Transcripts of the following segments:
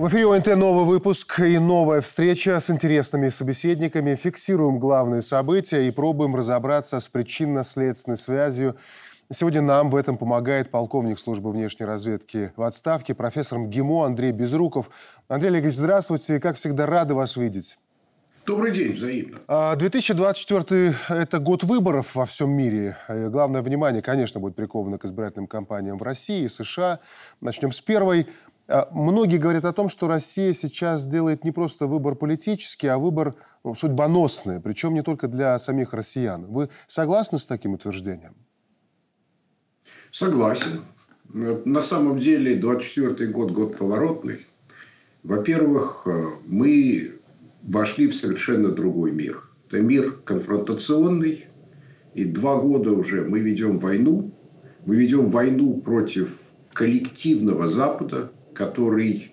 В эфире ОНТ новый выпуск и новая встреча с интересными собеседниками. Фиксируем главные события и пробуем разобраться с причинно-следственной связью. Сегодня нам в этом помогает полковник службы внешней разведки в отставке, профессор МГИМО Андрей Безруков. Андрей Олегович, здравствуйте. Как всегда, рады вас видеть. Добрый день, взаимно. 2024 а, – это год выборов во всем мире. Главное внимание, конечно, будет приковано к избирательным кампаниям в России и США. Начнем с первой. А, многие говорят о том, что Россия сейчас делает не просто выбор политический, а выбор ну, судьбоносный, причем не только для самих россиян. Вы согласны с таким утверждением? Согласен. На самом деле 24 год – год поворотный. Во-первых, мы вошли в совершенно другой мир. Это мир конфронтационный. И два года уже мы ведем войну. Мы ведем войну против коллективного Запада, который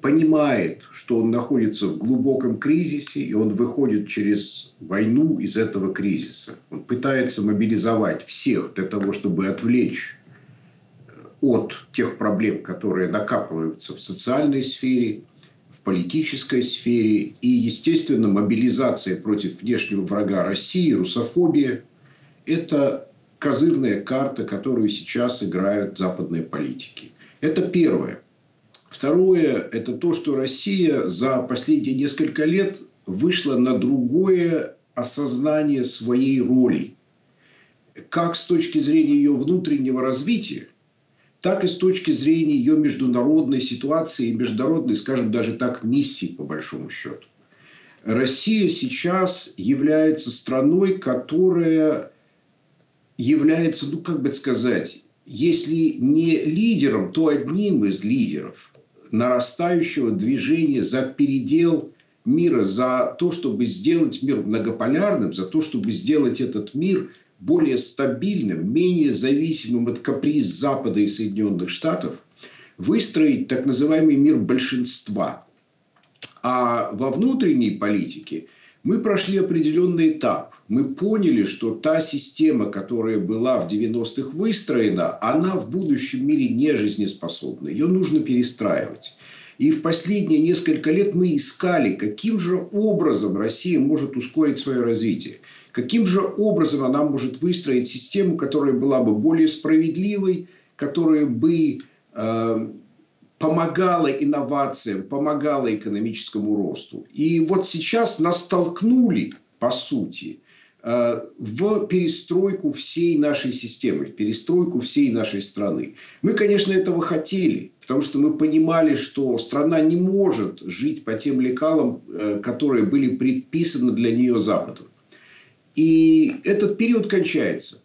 понимает, что он находится в глубоком кризисе, и он выходит через войну из этого кризиса. Он пытается мобилизовать всех для того, чтобы отвлечь э, от тех проблем, которые накапливаются в социальной сфере, в политической сфере. И, естественно, мобилизация против внешнего врага России, русофобия – это козырная карта, которую сейчас играют западные политики. Это первое. Второе – это то, что Россия за последние несколько лет вышла на другое осознание своей роли. Как с точки зрения ее внутреннего развития, так и с точки зрения ее международной ситуации международной, скажем даже так, миссии, по большому счету. Россия сейчас является страной, которая является, ну как бы сказать, если не лидером, то одним из лидеров нарастающего движения за передел мира, за то, чтобы сделать мир многополярным, за то, чтобы сделать этот мир более стабильным, менее зависимым от каприз Запада и Соединенных Штатов, выстроить так называемый мир большинства. А во внутренней политике – мы прошли определенный этап. Мы поняли, что та система, которая была в 90-х выстроена, она в будущем мире не жизнеспособна. Ее нужно перестраивать. И в последние несколько лет мы искали, каким же образом Россия может ускорить свое развитие. Каким же образом она может выстроить систему, которая была бы более справедливой, которая бы э, помогала инновациям, помогала экономическому росту. И вот сейчас нас столкнули, по сути, в перестройку всей нашей системы, в перестройку всей нашей страны. Мы, конечно, этого хотели, потому что мы понимали, что страна не может жить по тем лекалам, э, которые были предписаны для нее Западом. И этот период кончается.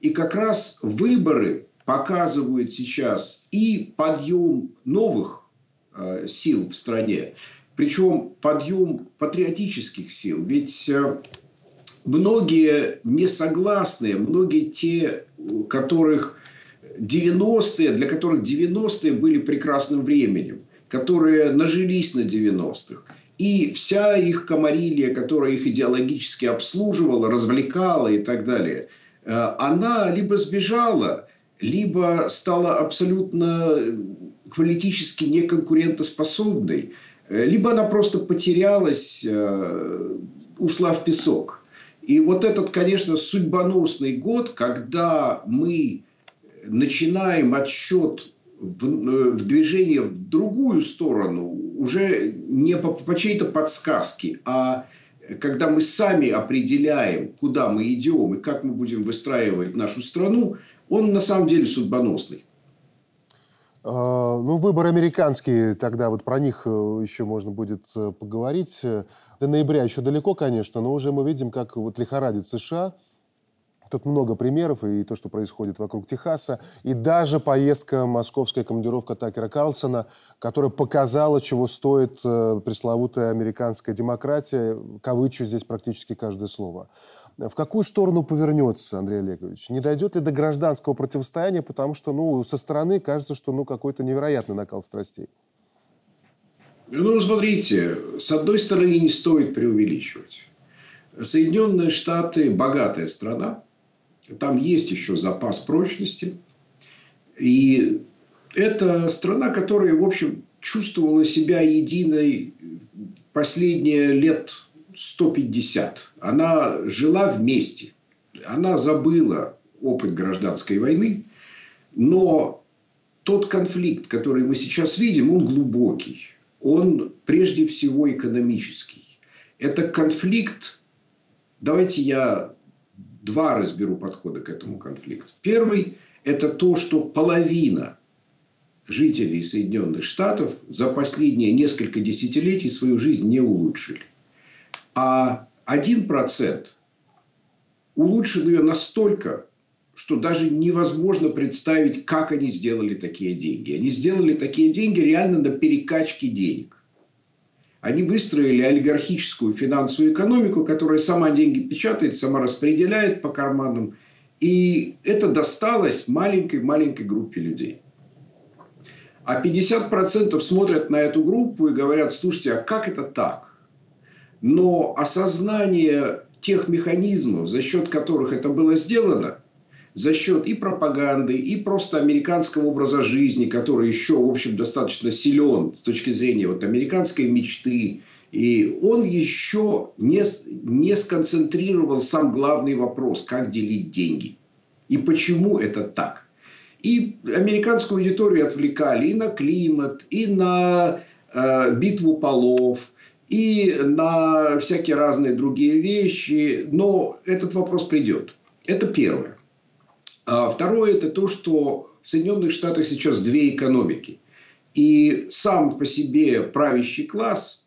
И как раз выборы показывают сейчас и подъем новых э, сил в стране, причем подъем патриотических сил. Ведь э, многие несогласные, многие те, которых 90-е, для которых 90-е были прекрасным временем, которые нажились на 90-х. И вся их комарилия, которая их идеологически обслуживала, развлекала и так далее, э, она либо сбежала, либо стала абсолютно политически неконкурентоспособной, э, либо она просто потерялась, э, ушла в песок. И вот этот, конечно, судьбоносный год, когда мы начинаем отсчет в, э, в движение в другую сторону, уже не по, по чьей-то подсказке, а когда мы сами определяем, куда мы идем и как мы будем выстраивать нашу страну – он на самом деле судьбоносный. А, ну, выборы американские, тогда вот про них э, еще можно будет э, поговорить. До ноября еще далеко, конечно, но уже мы видим, как вот лихорадит США. Тут много примеров, и то, что происходит вокруг Техаса, и даже поездка, московская командировка Такера Карлсона, которая показала, чего стоит э, пресловутая американская демократия. Кавычу здесь практически каждое слово в какую сторону повернется Андрей Олегович? Не дойдет ли до гражданского противостояния, потому что ну, со стороны кажется, что ну, какой-то невероятный накал страстей? Ну, смотрите, с одной стороны, не стоит преувеличивать. Соединенные Штаты – богатая страна. Там есть еще запас прочности. И это страна, которая, в общем, чувствовала себя единой последние лет 150. Она жила вместе. Она забыла опыт гражданской войны. Но тот конфликт, который мы сейчас видим, он глубокий. Он прежде всего экономический. Это конфликт, давайте я два разберу подхода к этому конфликту. Первый – это то, что половина жителей Соединенных Штатов за последние несколько десятилетий свою жизнь не улучшили. А один процент улучшил ее настолько, что даже невозможно представить, как они сделали такие деньги. Они сделали такие деньги реально на перекачке денег. Они выстроили олигархическую финансовую экономику, которая сама деньги печатает, сама распределяет по карманам. И это досталось маленькой-маленькой группе людей. А 50% смотрят на эту группу и говорят, слушайте, а как это так? Но осознание тех механизмов, за счет которых это было сделано, за счет и пропаганды, и просто американского образа жизни, который еще, в общем, достаточно силен с точки зрения вот американской мечты, и он еще не, не сконцентрировал сам главный вопрос, как делить деньги. И почему это так. И американскую аудиторию отвлекали и на климат, и на э, битву полов, и на всякие разные другие вещи. Но этот вопрос придет. Это первое. А второе – это то, что в Соединенных Штатах сейчас две экономики. И сам по себе правящий класс,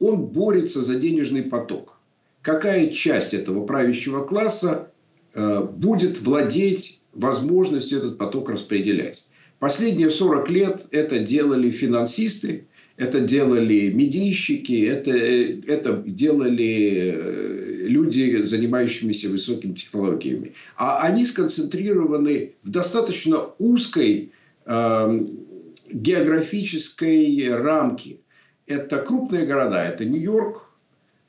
он борется за денежный поток. Какая часть этого правящего класса э, будет владеть возможностью этот поток распределять. Последние 40 лет это делали финансисты, это делали медийщики, это, это делали э, люди, занимающиеся высокими технологиями. А они сконцентрированы в достаточно узкой э, географической рамке. Это крупные города, это Нью-Йорк,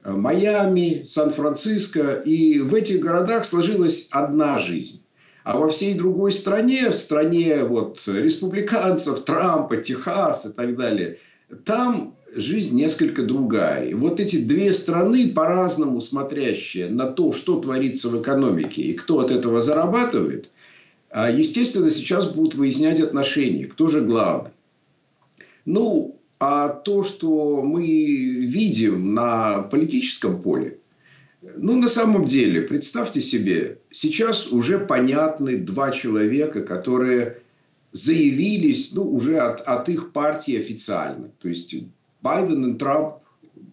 э, Майами, Сан-Франциско. И в этих городах сложилась одна жизнь. А во всей другой стране, в стране вот, республиканцев, Трампа, Техас и так далее, там жизнь несколько другая. И вот эти две страны, по-разному смотрящие на то, что творится в экономике и кто от этого зарабатывает, а, естественно, сейчас будут выяснять отношения, кто же главный. Ну, а то, что мы видим на политическом поле, ну, на самом деле, представьте себе, сейчас уже понятны два человека, которые заявились ну, уже от, от их партии официально. То есть Байден и Трамп,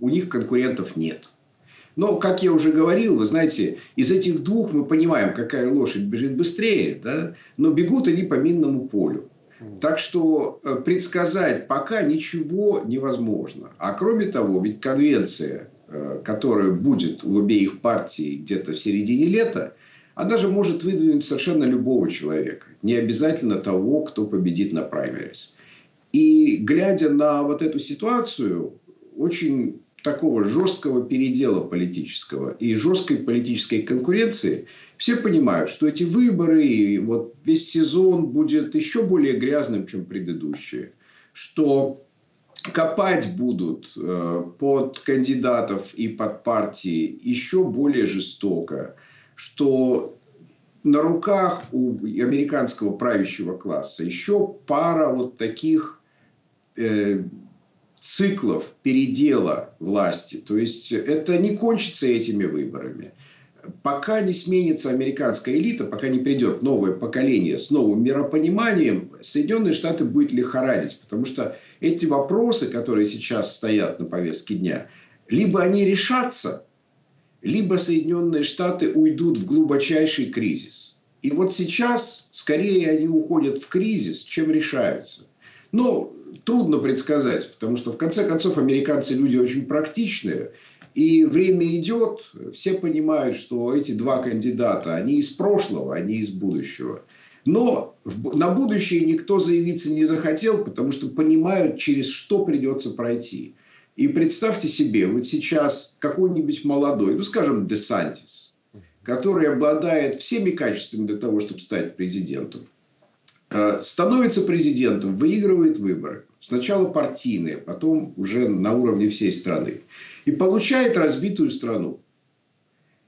у них конкурентов нет. Но, как я уже говорил, вы знаете, из этих двух мы понимаем, какая лошадь бежит быстрее, да? но бегут они по минному полю. Так что э, предсказать пока ничего невозможно. А кроме того, ведь конвенция Э, которая будет у обеих партий где-то в середине лета, она же может выдвинуть совершенно любого человека. Не обязательно того, кто победит на праймерис. И глядя на вот эту ситуацию, очень такого жесткого передела политического и жесткой политической конкуренции, все понимают, что эти выборы вот весь сезон будет еще более грязным, чем предыдущие. Что копать будут э, под кандидатов и под партии еще более жестоко, что на руках у американского правящего класса еще пара вот таких э, циклов передела власти. То есть это не кончится этими выборами. Пока не сменится американская элита, пока не придет новое поколение с новым миропониманием, Соединенные Штаты будет лихорадить. Потому что эти вопросы, которые сейчас стоят на повестке дня, либо они решатся, либо Соединенные Штаты уйдут в глубочайший кризис. И вот сейчас скорее они уходят в кризис, чем решаются. Но трудно предсказать, потому что в конце концов американцы люди очень практичные. И время идет, все понимают, что эти два кандидата, они из прошлого, они из будущего. Но на будущее никто заявиться не захотел, потому что понимают, через что придется пройти. И представьте себе, вот сейчас какой-нибудь молодой, ну, скажем, Десантис, который обладает всеми качествами для того, чтобы стать президентом, э, становится президентом, выигрывает выборы. Сначала партийные, потом уже на уровне всей страны. И получает разбитую страну.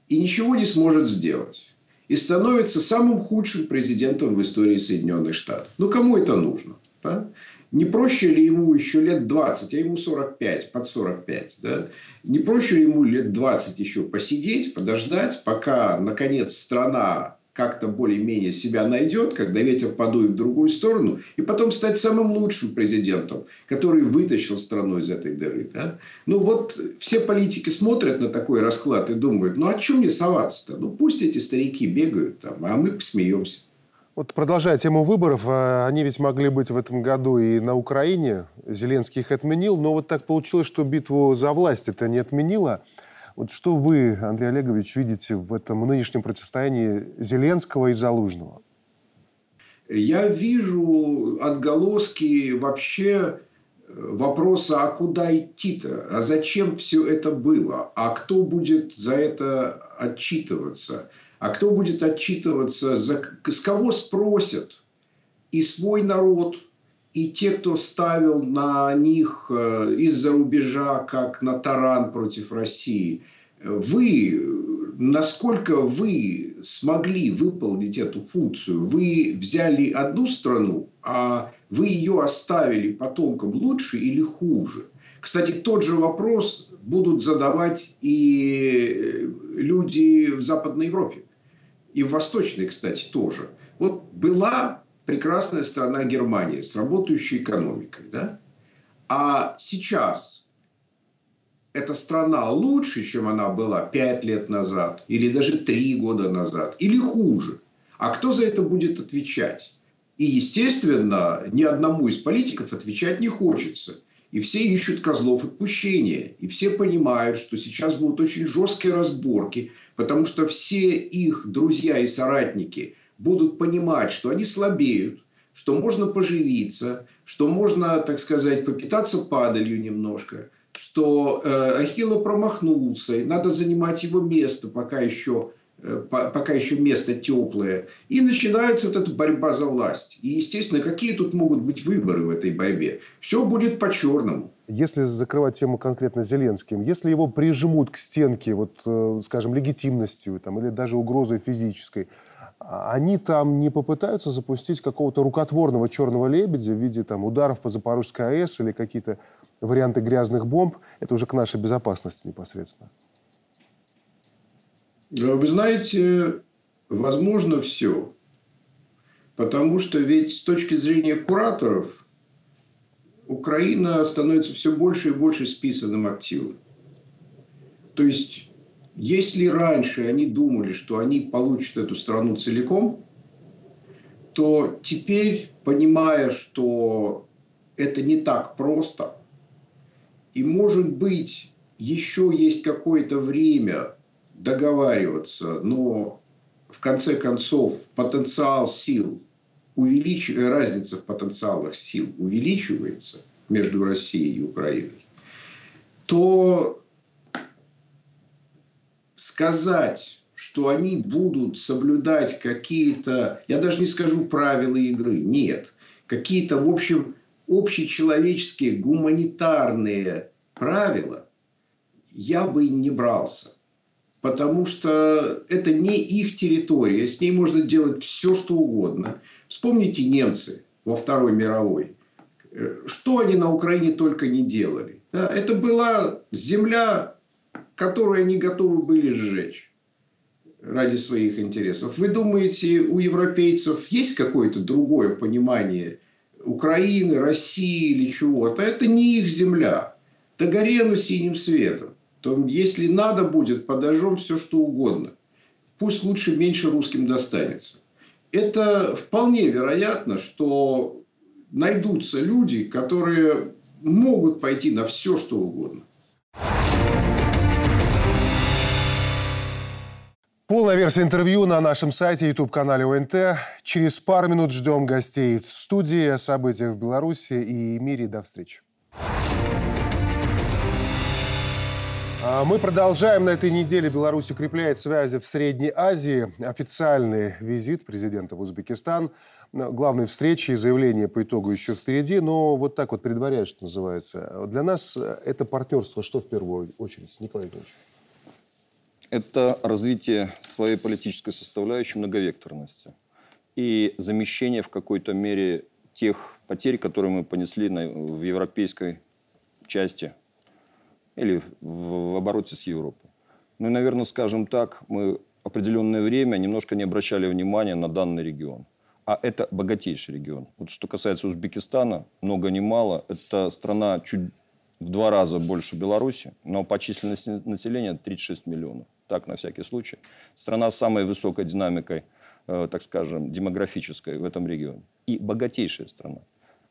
И ничего не сможет сделать. И становится самым худшим президентом в истории Соединенных Штатов. Ну, кому это нужно? Да? Не проще ли ему еще лет 20, а ему 45, под 45, да? Не проще ли ему лет 20 еще посидеть, подождать, пока, наконец, страна как-то более-менее себя найдет, когда ветер подует в другую сторону, и потом стать самым лучшим президентом, который вытащил страну из этой дыры. Да? Ну вот все политики смотрят на такой расклад и думают, ну а чем мне соваться-то? Ну пусть эти старики бегают там, а мы посмеемся. Вот продолжая тему выборов, а, они ведь могли быть в этом году и на Украине. Зеленский их отменил, но вот так получилось, что битву за власть это не отменило. Вот что вы, Андрей Олегович, видите в этом нынешнем противостоянии Зеленского и Залужного? Я вижу отголоски вообще э, вопроса, а куда идти-то? А зачем все это было? А кто будет за это отчитываться? А кто будет отчитываться, за, с кого спросят и свой народ, и те, кто ставил на них э, из-за рубежа, как на таран против России, вы, насколько вы смогли выполнить эту функцию? Вы взяли одну страну, а вы ее оставили потомкам лучше или хуже? Кстати, тот же вопрос будут задавать и люди в Западной Европе. И в Восточной, кстати, тоже. Вот была прекрасная страна Германия с работающей экономикой. Да? А сейчас эта страна лучше, чем она была пять лет назад, или даже три года назад, или хуже. А кто за это будет отвечать? И, естественно, ни одному из политиков отвечать не хочется. И все ищут козлов отпущения. И все понимают, что сейчас будут очень жесткие разборки, потому что все их друзья и соратники будут понимать, что они слабеют, что можно поживиться, что можно, так сказать, попитаться падалью немножко, что э, Ахилла промахнулся, и надо занимать его место, пока еще пока еще место теплое. И начинается вот эта борьба за власть. И, естественно, какие тут могут быть выборы в этой борьбе? Все будет по-черному. Если закрывать тему конкретно Зеленским, если его прижмут к стенке, вот, э, скажем, легитимностью там, или даже угрозой физической, а они там не попытаются запустить какого-то рукотворного черного лебедя в виде там, ударов по Запорожской АЭС или какие-то варианты грязных бомб? Это уже к нашей безопасности непосредственно. Вы знаете, возможно все. Потому что ведь с точки зрения кураторов Украина становится все больше и больше списанным активом. То есть, если раньше они думали, что они получат эту страну целиком, то теперь, понимая, что это не так просто, и, может быть, еще есть какое-то время договариваться, но в конце концов потенциал сил увеличивается, разница в потенциалах сил увеличивается между Россией и Украиной, то сказать, что они будут соблюдать какие-то, я даже не скажу правила игры, нет, какие-то, в общем, общечеловеческие гуманитарные правила, я бы не брался потому что это не их территория, с ней можно делать все, что угодно. Вспомните немцы во Второй мировой. Что они на Украине только не делали. Да, это была земля, которую они готовы были сжечь ради своих интересов. Вы думаете, у европейцев есть какое-то другое понимание Украины, России или чего-то? Это не их земля. Тагорену синим светом то если надо будет, подожжем все, что угодно. Пусть лучше меньше русским достанется. Это вполне вероятно, что найдутся люди, которые могут пойти на все, что угодно. Полная версия интервью на нашем сайте YouTube-канале ОНТ. Через пару минут ждем гостей в студии о событиях в Беларуси и мире. До встречи. А мы продолжаем. На этой неделе Беларусь укрепляет связи в Средней Азии. Официальный визит президента в Узбекистан. главной встречи и заявления по итогу еще впереди, но вот так вот предваряет, что называется. Для нас это партнерство что в первую очередь, Николай Иванович? Это развитие своей политической составляющей многовекторности и замещение в какой-то мере тех потерь, которые мы понесли на, в европейской части или в, обороте с Европой. Ну и, наверное, скажем так, мы определенное время немножко не обращали внимания на данный регион. А это богатейший регион. Вот что касается Узбекистана, много ни мало. Это страна чуть в два раза больше Беларуси, но по численности населения 36 миллионов. Так, на всякий случай. Страна с самой высокой динамикой, э, так скажем, демографической в этом регионе. И богатейшая страна.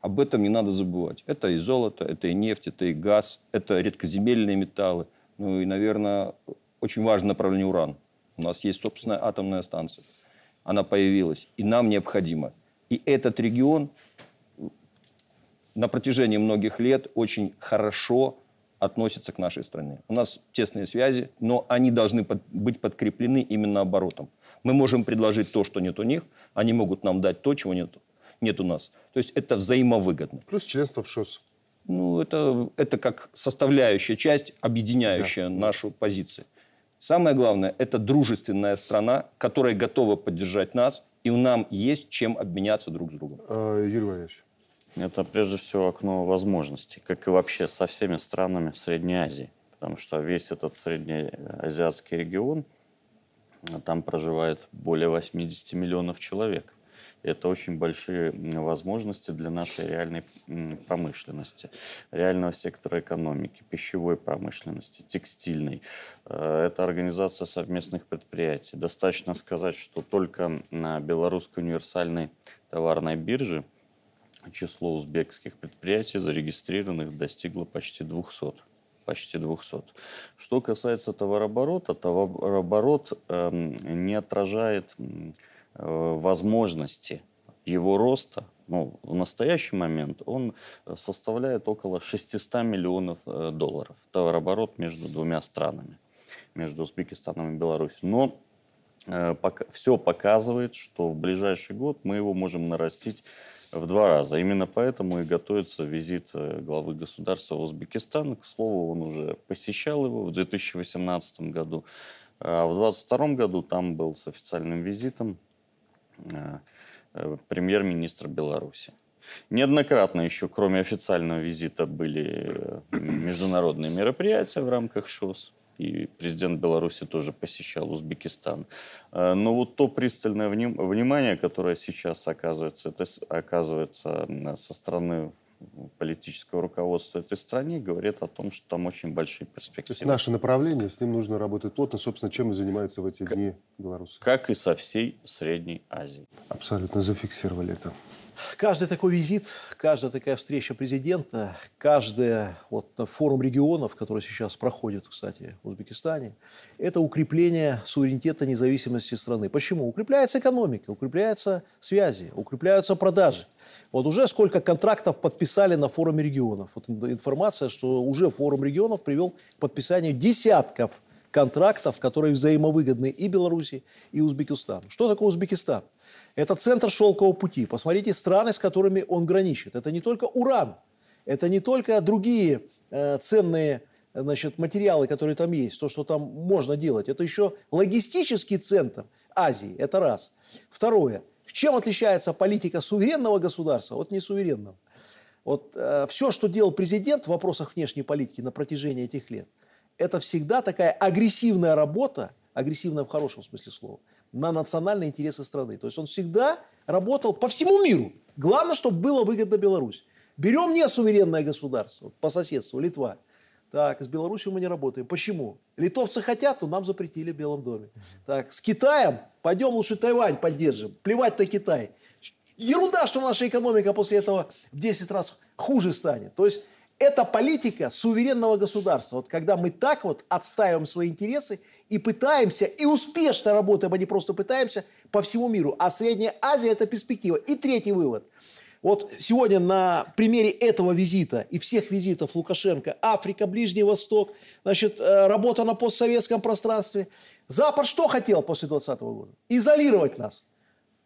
Об этом не надо забывать. Это и золото, это и нефть, это и газ, это редкоземельные металлы. Ну и, наверное, очень важное направление уран. У нас есть собственная атомная станция. Она появилась. И нам необходимо. И этот регион на протяжении многих лет очень хорошо относится к нашей стране. У нас тесные связи, но они должны под, быть подкреплены именно оборотом. Мы можем предложить то, что нет у них, они могут нам дать то, чего нет, нет у нас. То есть это взаимовыгодно. Плюс членство в ШОС. Ну, это, это как составляющая часть, объединяющая да. нашу позицию. Самое главное, это дружественная страна, которая готова поддержать нас, и нам есть чем обменяться друг с другом. А, Юрий Владимирович. Это прежде всего окно возможностей, как и вообще со всеми странами Средней Азии. Потому что весь этот среднеазиатский регион, там проживает более 80 миллионов человек. Это очень большие возможности для нашей реальной промышленности, реального сектора экономики, пищевой промышленности, текстильной. Э, это организация совместных предприятий. Достаточно сказать, что только на белорусской универсальной товарной бирже число узбекских предприятий, зарегистрированных, достигло почти 200 почти 200. Что касается товарооборота, товарооборот э, не отражает возможности его роста, ну, в настоящий момент он составляет около 600 миллионов э, долларов. Товарооборот между двумя странами, между Узбекистаном и Беларусью. Но э, пока, все показывает, что в ближайший год мы его можем нарастить в два раза. Именно поэтому и готовится визит главы государства в Узбекистан. К слову, он уже посещал его в 2018 году. А в 2022 году там был с официальным визитом Э, э, премьер-министр Беларуси. Неоднократно еще, кроме официального визита, были э, международные мероприятия в рамках ШОС. И президент Беларуси тоже посещал Узбекистан. Но вот то пристальное внимание, которое сейчас оказывается, это оказывается со стороны политического руководства этой страны говорит о том, что там очень большие перспективы. То есть наше направление, с ним нужно работать плотно. Собственно, чем и занимаются в эти как, дни белорусы. Как и со всей Средней Азией. Абсолютно зафиксировали это. Каждый такой визит, каждая такая встреча президента, каждый вот, форум регионов, который сейчас проходит, кстати, в Узбекистане, это укрепление суверенитета независимости страны. Почему? Укрепляется экономика, укрепляются связи, укрепляются продажи. Вот уже сколько контрактов подписали на форуме регионов. Вот информация, что уже форум регионов привел к подписанию десятков контрактов, которые взаимовыгодны и Беларуси, и Узбекистану. Что такое Узбекистан? Это центр шелкового пути. Посмотрите страны, с которыми он граничит. Это не только уран, это не только другие э, ценные значит, материалы, которые там есть, то, что там можно делать. Это еще логистический центр Азии. Это раз. Второе. Чем отличается политика суверенного государства от несуверенного? Вот э, все, что делал президент в вопросах внешней политики на протяжении этих лет, это всегда такая агрессивная работа, агрессивная в хорошем смысле слова, на национальные интересы страны. То есть он всегда работал по всему миру. Главное, чтобы было выгодно Беларусь. Берем не суверенное государство, по соседству, Литва. Так, с Беларусью мы не работаем. Почему? Литовцы хотят, но нам запретили в Белом доме. Так, с Китаем пойдем лучше Тайвань поддержим. Плевать на Китай. Ерунда, что наша экономика после этого в 10 раз хуже станет. То есть это политика суверенного государства. Вот когда мы так вот отстаиваем свои интересы и пытаемся, и успешно работаем, а не просто пытаемся по всему миру. А Средняя Азия – это перспектива. И третий вывод. Вот сегодня на примере этого визита и всех визитов Лукашенко, Африка, Ближний Восток, значит, э, работа на постсоветском пространстве. Запад что хотел после 2020 года? Изолировать нас.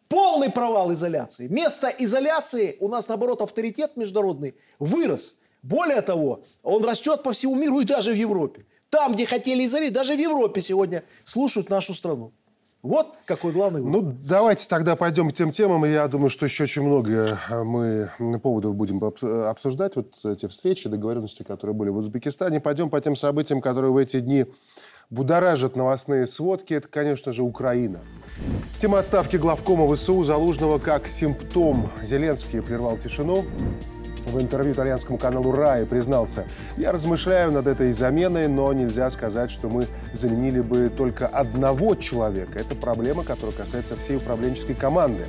Полный провал изоляции. Вместо изоляции у нас, наоборот, авторитет международный вырос. Более того, он растет по всему миру и даже в Европе. Там, где хотели изолировать, даже в Европе сегодня слушают нашу страну. Вот какой главный вывод. Ну, давайте тогда пойдем к тем темам. Я думаю, что еще очень много э, мы поводов будем обсуждать. Вот эти встречи, договоренности, которые были в Узбекистане. Пойдем по тем событиям, которые в эти дни будоражат новостные сводки. Это, конечно же, Украина. Тема отставки главкома ВСУ Залужного как симптом. Зеленский прервал тишину в интервью итальянскому каналу «Рай» признался, «Я размышляю над этой заменой, но нельзя сказать, что мы заменили бы только одного человека. Это проблема, которая касается всей управленческой команды».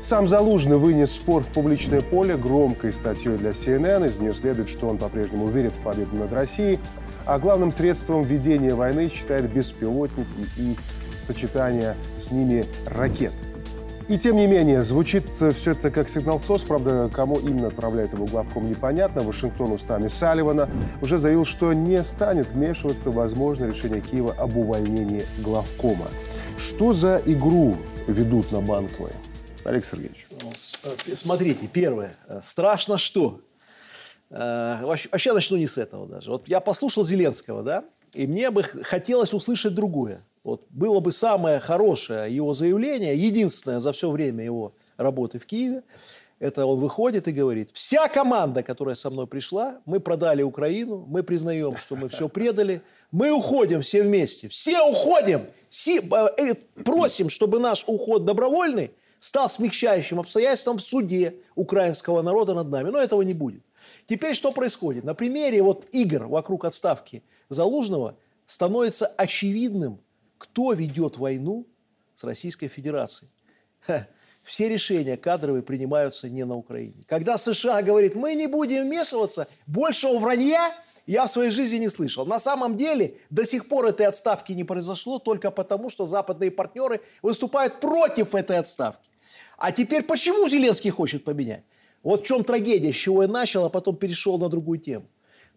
Сам Залужный вынес спор в публичное поле громкой статьей для CNN. Из нее следует, что он по-прежнему верит в победу над Россией, а главным средством ведения войны считает беспилотники и сочетание с ними ракет – и тем не менее, звучит все это как сигнал СОС. Правда, кому именно отправляет его главком, непонятно. Вашингтон устами Салливана уже заявил, что не станет вмешиваться в возможное решение Киева об увольнении главкома. Что за игру ведут на Банковой? Олег Сергеевич. Э, смотрите, первое. Э, страшно что? Э, вообще начну не с этого даже. Вот я послушал Зеленского, да, и мне бы хотелось услышать другое. Вот было бы самое хорошее его заявление, единственное за все время его работы в Киеве, это он выходит и говорит, вся команда, которая со мной пришла, мы продали Украину, мы признаем, что мы все предали, мы уходим все вместе, все уходим, Си, э, э, просим, чтобы наш уход добровольный стал смягчающим обстоятельством в суде украинского народа над нами. Но этого не будет. Теперь что происходит? На примере вот игр вокруг отставки Залужного становится очевидным, кто ведет войну с Российской Федерацией. Ха, все решения кадровые принимаются не на Украине. Когда США говорит, мы не будем вмешиваться, большего вранья я в своей жизни не слышал. На самом деле до сих пор этой отставки не произошло только потому, что западные партнеры выступают против этой отставки. А теперь почему Зеленский хочет поменять? Вот в чем трагедия, с чего я начал, а потом перешел на другую тему.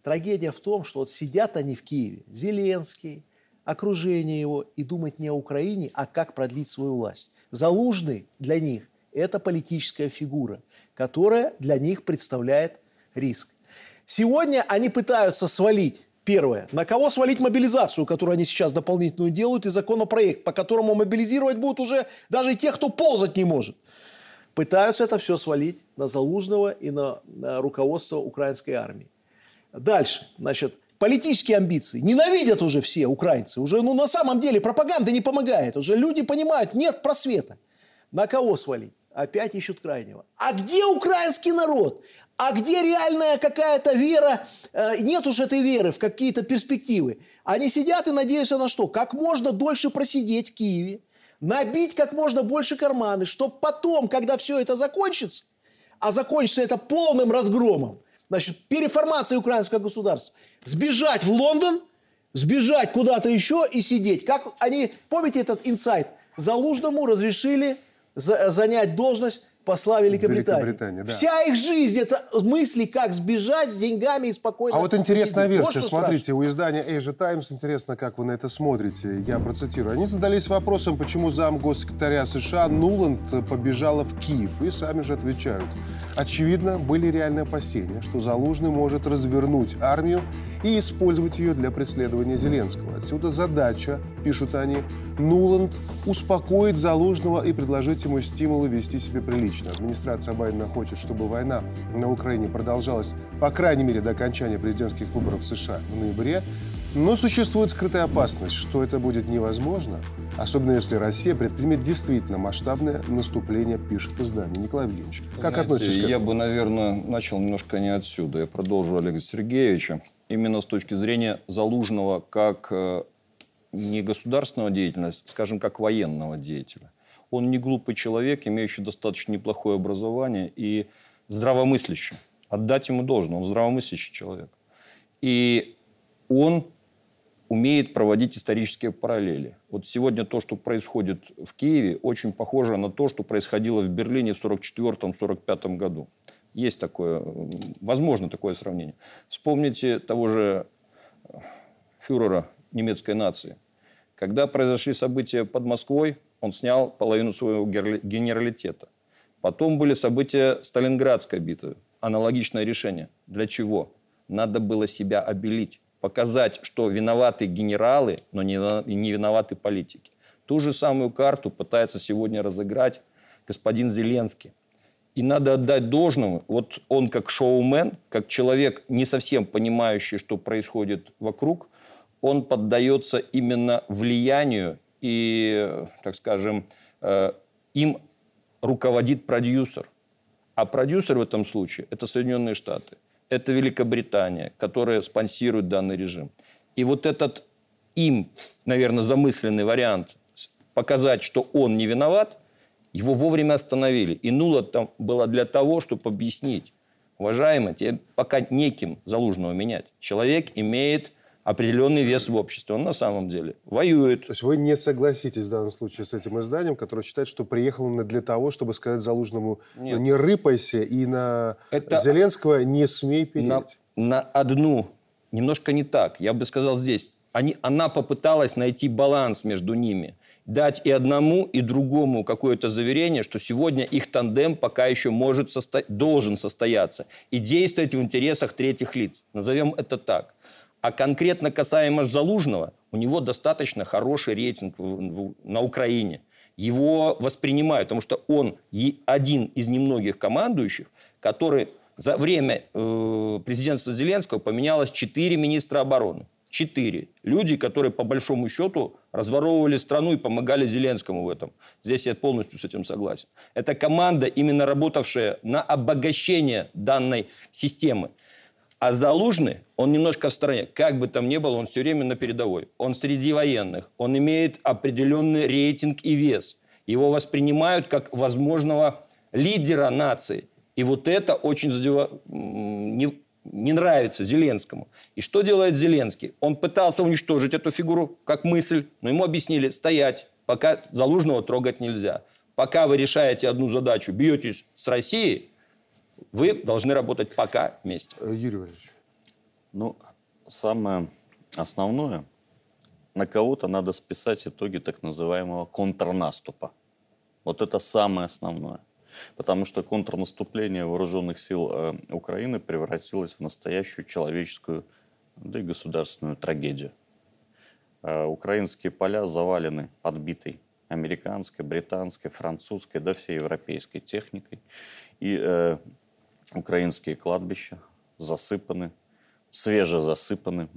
Трагедия в том, что вот сидят они в Киеве, Зеленский, окружение его и думать не о Украине, а как продлить свою власть. Залужный для них – это политическая фигура, которая для них представляет риск. Сегодня они пытаются свалить Первое. На кого свалить мобилизацию, которую они сейчас дополнительную делают, и законопроект, по которому мобилизировать будут уже даже тех, кто ползать не может. Пытаются это все свалить на Залужного и на, на руководство украинской армии. Дальше. Значит, политические амбиции. Ненавидят уже все украинцы. Уже, ну, на самом деле пропаганда не помогает. Уже люди понимают, нет просвета. На кого свалить? Опять ищут крайнего. А где украинский народ? А где реальная какая-то вера? Э, нет уж этой веры в какие-то перспективы. Они сидят и надеются на что? Как можно дольше просидеть в Киеве, набить как можно больше карманы, чтобы потом, когда все это закончится, а закончится это полным разгромом, значит, переформация украинского государства, сбежать в Лондон, сбежать куда-то еще и сидеть. Как они, помните этот инсайт? Залужному разрешили за, занять должность посла Великобритании. Великобритании да. Вся их жизнь это мысли, как сбежать с деньгами и спокойно. А вот интересная посидеть. версия. Вот Смотрите, страшно. у издания Asia Times интересно, как вы на это смотрите. Я процитирую. Они задались вопросом, почему зам госсекретаря США Нуланд побежала в Киев. И сами же отвечают. Очевидно, были реальные опасения, что Залужный может развернуть армию и использовать ее для преследования Зеленского. Отсюда задача, пишут они, Нуланд успокоить Залужного и предложить ему стимулы вести себя прилично. Администрация Байдена хочет, чтобы война на Украине продолжалась, по крайней мере, до окончания президентских выборов в США в ноябре. Но существует скрытая опасность, что это будет невозможно, особенно если Россия предпримет действительно масштабное наступление, пишет издание. Николай Евгеньевич, как Знаете, относитесь к этому? Я бы, наверное, начал немножко не отсюда. Я продолжу Олега Сергеевича. Именно с точки зрения Залужного как э, не государственного деятеля, скажем, как военного деятеля. Он не глупый человек, имеющий достаточно неплохое образование и здравомыслящий. Отдать ему должно, он здравомыслящий человек. И он умеет проводить исторические параллели. Вот сегодня то, что происходит в Киеве, очень похоже на то, что происходило в Берлине в 1944-1945 году. Есть такое, возможно такое сравнение. Вспомните того же фюрера немецкой нации. Когда произошли события под Москвой, Он снял половину своего генералитета. Потом были события Сталинградской битвы. Аналогичное решение. Для чего? Надо было себя обелить. Показать, что виноваты генералы, но не, виноваты политики. Ту же самую карту пытается сегодня разыграть господин Зеленский. И надо отдать должному, вот он как шоумен, как человек, не совсем понимающий, что происходит вокруг, он поддается именно влиянию и, так скажем, э, им руководит продюсер. А продюсер в этом случае – это Соединенные Штаты, это Великобритания, которая спонсирует данный режим. И вот этот им, наверное, замысленный вариант показать, что он не виноват – его вовремя остановили. И нула там была для того, чтобы объяснить, уважаемый, тебе пока неким Залужного менять. Человек имеет определенный вес в обществе. Он на самом деле воюет. То есть вы не согласитесь в данном случае с этим изданием, которое считает, что приехал он для того, чтобы сказать Залужному, Нет. ну, не рыпайся, и на Это Зеленского не смей переть. На, на одну, немножко не так. Я бы сказал здесь, они, она попыталась найти баланс между ними дать и одному, и другому какое-то заверение, что сегодня их тандем пока еще может состо... должен состояться и действовать в интересах третьих лиц. Назовем это так. А конкретно касаемо Залужного, у него достаточно хороший рейтинг на Украине. Его воспринимают, потому что он один из немногих командующих, который за время э, президентства Зеленского поменялось четыре министра обороны четыре. Люди, которые по большому счету разворовывали страну и помогали Зеленскому в этом. Здесь я полностью с этим согласен. Это команда, именно работавшая на обогащение данной системы. А Залужный, он немножко в стороне. Как бы там ни было, он все время на передовой. Он среди военных. Он имеет определенный рейтинг и вес. Его воспринимают как возможного лидера нации. И вот это очень задев не нравится Зеленскому. И что делает Зеленский? Он пытался уничтожить эту фигуру как мысль, но ему объяснили стоять, пока Залужного трогать нельзя. Пока вы решаете одну задачу, бьетесь с Россией, вы должны работать пока вместе. Э, Юрий Валерьевич. Ну, самое основное, на кого-то надо списать итоги так называемого контрнаступа. Вот это самое основное потому что контрнаступление вооруженных сил э, Украины превратилось в настоящую человеческую, да и государственную трагедию. Э, украинские поля завалены подбитой американской, британской, французской, да всей европейской техникой. И э, украинские кладбища засыпаны, свеже засыпаны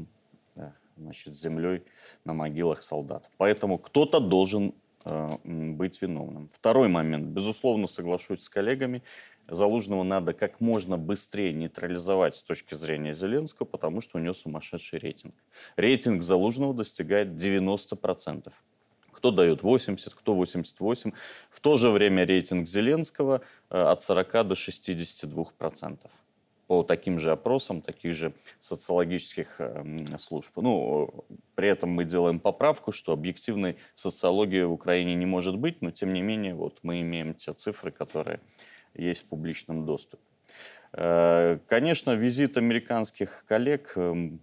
значит, землей на могилах солдат. Поэтому кто-то должен Э, быть виновным. Второй момент. Безусловно, соглашусь с коллегами. Залужного надо как можно быстрее нейтрализовать с точки зрения Зеленского, потому что у него сумасшедший рейтинг. Рейтинг Залужного достигает 90%. Кто дает 80, кто 88. В то же время рейтинг Зеленского э, от 40 до 62% по таким же опросам, таких же социологических э, служб. Ну, при этом мы делаем поправку, что объективной социологии в Украине не может быть, но тем не менее вот мы имеем те цифры, которые есть в публичном доступе. Э, конечно, визит американских коллег эм,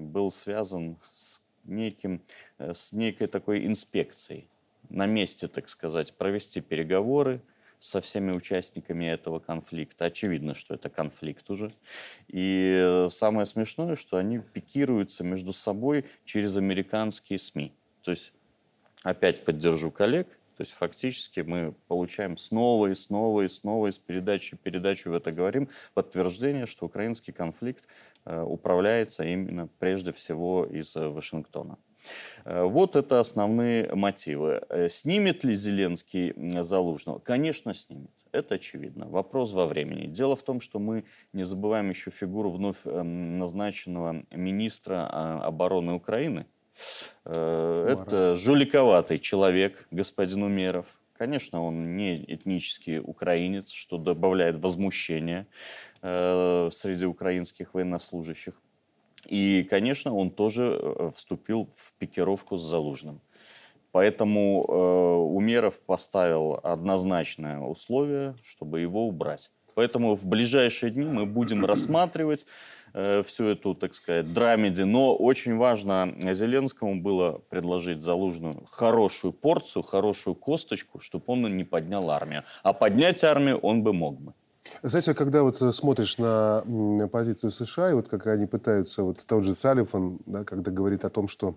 был связан с, неким, э, с некой такой инспекцией. На месте, так сказать, провести переговоры, со всеми участниками этого конфликта. Очевидно, что это конфликт уже. И самое смешное, что они пикируются между собой через американские СМИ. То есть, опять поддержу коллег, то есть фактически мы получаем снова и снова и снова из передачи передачу в это говорим подтверждение, что украинский конфликт э, управляется именно прежде всего из э, Вашингтона. Э, вот это основные мотивы. Снимет ли Зеленский Залужного? Конечно, снимет. Это очевидно. Вопрос во времени. Дело в том, что мы не забываем еще фигуру вновь эм, назначенного министра а, обороны Украины. Э, это жуликоватый человек, господин Умеров. Конечно, он не этнический украинец, что добавляет возмущения среди украинских военнослужащих. И, конечно, он тоже э, вступил в пикировку с Залужным. Поэтому э, Умеров поставил однозначное условие, чтобы его убрать. Поэтому в ближайшие дни мы будем рассматривать э, всю эту, так сказать, драмеди. Но очень важно Зеленскому было предложить Залужную хорошую порцию, хорошую косточку, чтобы он не поднял армию. А поднять армию он бы мог бы. Знаете, когда вот смотришь на позицию США, и вот как они пытаются, вот тот же Салифан, да, когда говорит о том, что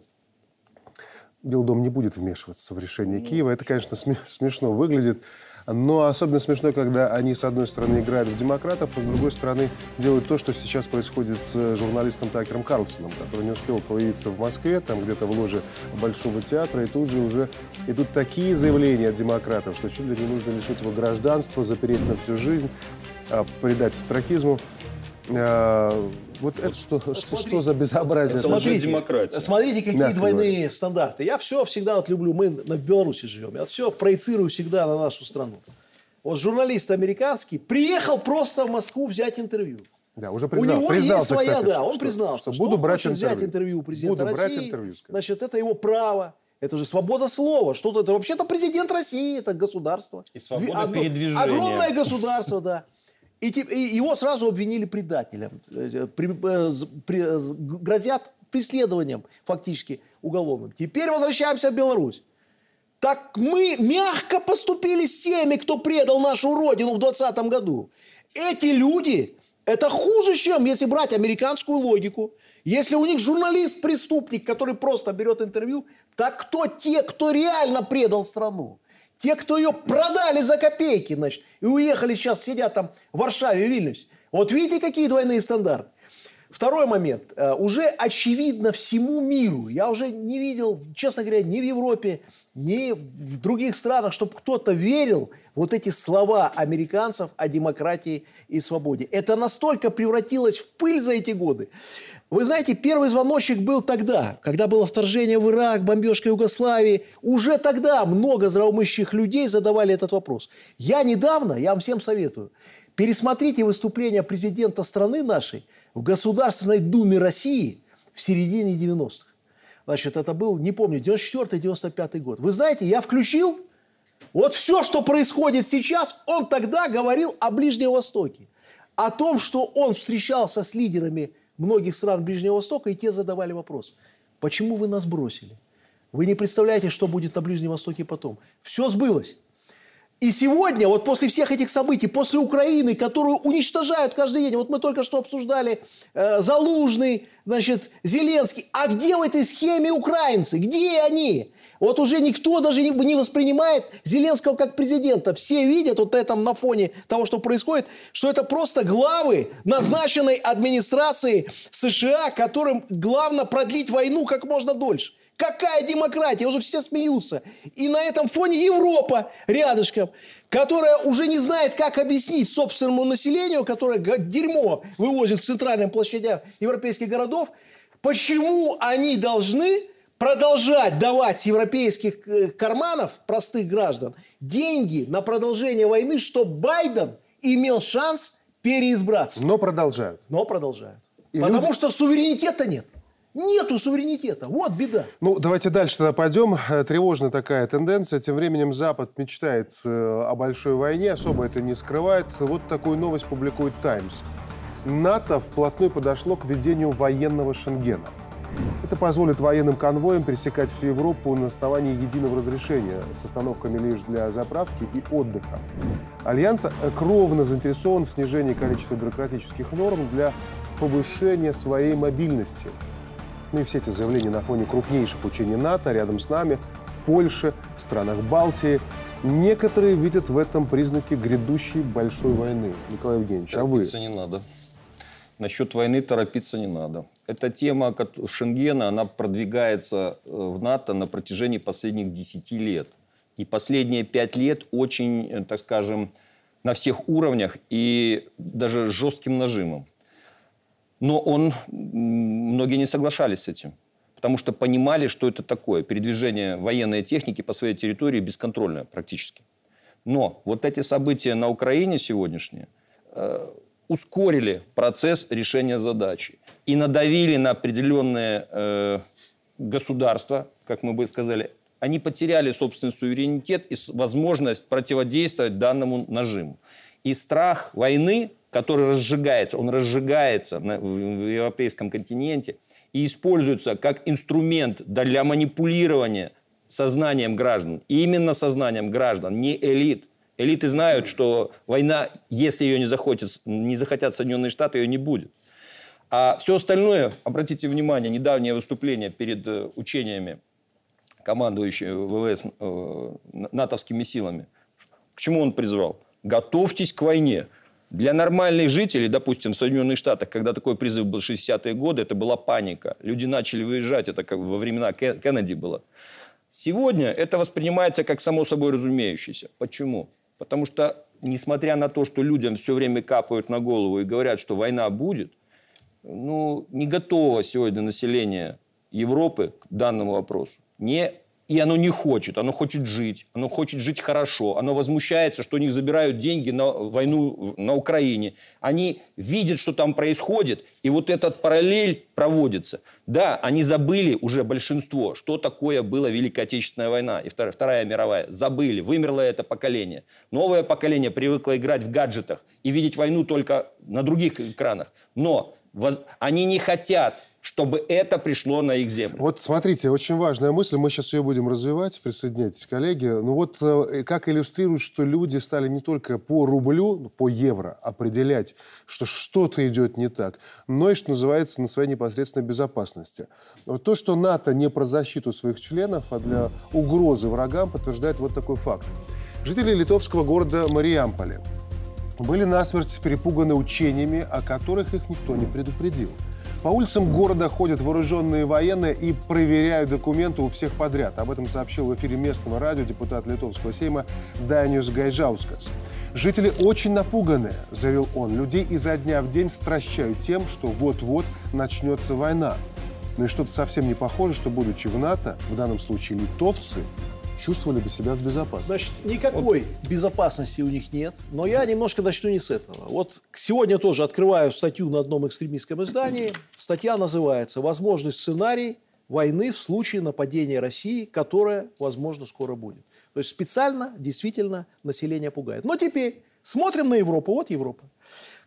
Белый дом не будет вмешиваться в решение ну, Киева, это, конечно, смешно выглядит. Но особенно смешно, когда они, с одной стороны, играют в демократов, а с другой стороны, делают то, что сейчас происходит с журналистом Такером Карлсоном, который не успел появиться в Москве, там где-то в ложе Большого театра, и тут же уже идут такие заявления от демократов, что чуть ли не нужно лишить его гражданства, запереть на всю жизнь, а, предать строкизму. А, вот это что, что, что за безобразие? Это смотрите, демократия. Смотрите, какие Мягко двойные говоря. стандарты. Я все всегда вот люблю, мы на Беларуси живем, я все проецирую всегда на нашу страну. Вот журналист американский приехал просто в Москву взять интервью. Да, уже признал, у него признался, есть своя, кстати, да, он что, признался, что, буду он брать хочет интервью. взять интервью у президента буду России. Брать интервью, значит, это его право. Это же свобода слова. Что-то это вообще-то президент России, это государство. И свобода Одно, передвижения. Огромное государство, да. И, и его сразу обвинили предателем. Э, при, э, при, э, грозят преследованием фактически уголовным. Теперь возвращаемся в Беларусь. Так мы мягко поступили с теми, кто предал нашу родину в 2020 году. Эти люди, это хуже, чем если брать американскую логику. Если у них журналист-преступник, который просто берет интервью, так кто те, кто реально предал страну? Те, кто ее продали за копейки, значит, и уехали сейчас, сидят там в Варшаве, в Вильнюсе. Вот видите, какие двойные стандарты. Второй момент. Э, уже очевидно всему миру. Я уже не видел, честно говоря, ни в Европе, ни в других странах, чтобы кто-то верил вот эти слова американцев о демократии и свободе. Это настолько превратилось в пыль за эти годы. Вы знаете, первый звоночек был тогда, когда было вторжение в Ирак, бомбежка Югославии. Уже тогда много здравомыслящих людей задавали этот вопрос. Я недавно, я вам всем советую, пересмотрите выступление президента страны нашей в Государственной Думе России в середине 90-х. Значит, это был, не помню, 94-95 год. Вы знаете, я включил, вот все, что происходит сейчас, он тогда говорил о Ближнем Востоке. О том, что он встречался с лидерами многих стран Ближнего Востока, и те задавали вопрос, почему вы нас бросили? Вы не представляете, что будет на Ближнем Востоке потом. Все сбылось. И сегодня, вот после всех этих событий, после Украины, которую уничтожают каждый день, вот мы только что обсуждали э, Залужный, значит, Зеленский, а где в этой схеме украинцы? Где они? Вот уже никто даже не, не воспринимает Зеленского как президента. Все видят вот этом на фоне того, что происходит, что это просто главы назначенной администрации США, которым главное продлить войну как можно дольше. Какая демократия? Уже все смеются. И на этом фоне Европа рядышком, которая уже не знает, как объяснить собственному населению, которое дерьмо вывозит к центральным площадям европейских городов, почему они должны продолжать давать с европейских э, карманов простых граждан деньги на продолжение войны, чтобы Байден имел шанс переизбраться. Но продолжают. Но продолжают. И Потому люди... что суверенитета нет. Нету суверенитета. Вот беда. Ну, давайте дальше тогда пойдем. Э, тревожная такая тенденция. Тем временем Запад мечтает э, о большой войне, особо это не скрывает. Вот такую новость публикует «Таймс». НАТО вплотную подошло к ведению военного Шенгена. Это позволит военным конвоям пересекать всю Европу на основании единого разрешения с остановками лишь для заправки и отдыха. Альянс кровно заинтересован в снижении количества бюрократических норм для повышения своей мобильности – ну и все эти заявления на фоне крупнейших учений НАТО рядом с нами, в странах Балтии. Некоторые видят в этом признаки грядущей большой войны. Николай Евгеньевич, а вы? Торопиться не надо. Насчет войны торопиться не надо. Эта тема Шенгена, она продвигается э, в НАТО на протяжении последних 10 лет. И последние 5 лет очень, э, так скажем, на всех уровнях и даже жестким нажимом. Но он, многие не соглашались с этим. Потому что понимали, что это такое. Передвижение военной техники по своей территории бесконтрольное практически. Но вот эти события на Украине сегодняшние э, ускорили процесс решения задачи. И надавили на определенные э, государства, как мы бы сказали, они потеряли собственный суверенитет и возможность противодействовать данному нажиму. И страх войны который разжигается, он разжигается на, в, в европейском континенте и используется как инструмент для манипулирования сознанием граждан. И именно сознанием граждан, не элит. Элиты знают, что война, если ее не захотят, не захотят Соединенные Штаты, ее не будет. А все остальное, обратите внимание, недавнее выступление перед э, учениями командующего ВВС э, натовскими силами. К чему он призвал? Готовьтесь к войне. Для нормальных жителей, допустим, в Соединенных Штатах, когда такой призыв был в 60-е годы, это была паника. Люди начали выезжать, это как во времена Кеннеди было. Сегодня это воспринимается как само собой разумеющееся. Почему? Потому что, несмотря на то, что людям все время капают на голову и говорят, что война будет, ну, не готово сегодня население Европы к данному вопросу. Не и оно не хочет, оно хочет жить, оно хочет жить хорошо, оно возмущается, что у них забирают деньги на войну на Украине. Они видят, что там происходит, и вот этот параллель проводится. Да, они забыли уже большинство, что такое была Великая Отечественная война и Вторая, Вторая мировая. Забыли, вымерло это поколение. Новое поколение привыкло играть в гаджетах и видеть войну только на других экранах. Но они не хотят, чтобы это пришло на их землю. Вот смотрите, очень важная мысль, мы сейчас ее будем развивать, присоединяйтесь, коллеги. Ну вот э, как иллюстрирует, что люди стали не только по рублю, по евро определять, что что-то идет не так, но и, что называется, на своей непосредственной безопасности. Вот то, что НАТО не про защиту своих членов, а для угрозы врагам, подтверждает вот такой факт. Жители литовского города Мариамполе были насмерть перепуганы учениями, о которых их никто не предупредил. По улицам города ходят вооруженные военные и проверяют документы у всех подряд. Об этом сообщил в эфире местного радио депутат Литовского сейма Даниус Гайжаускас. «Жители очень напуганы», — заявил он. «Людей изо дня в день стращают тем, что вот-вот начнется война». Ну и что-то совсем не похоже, что, будучи в НАТО, в данном случае литовцы, чувствовали бы себя в безопасности. Значит, никакой вот. безопасности у них нет. Но я немножко начну не с этого. Вот сегодня тоже открываю статью на одном экстремистском издании. Статья называется «Возможный сценарий войны в случае нападения России, которое, возможно, скоро будет». То есть специально, действительно, население пугает. Но теперь смотрим на Европу. Вот Европа.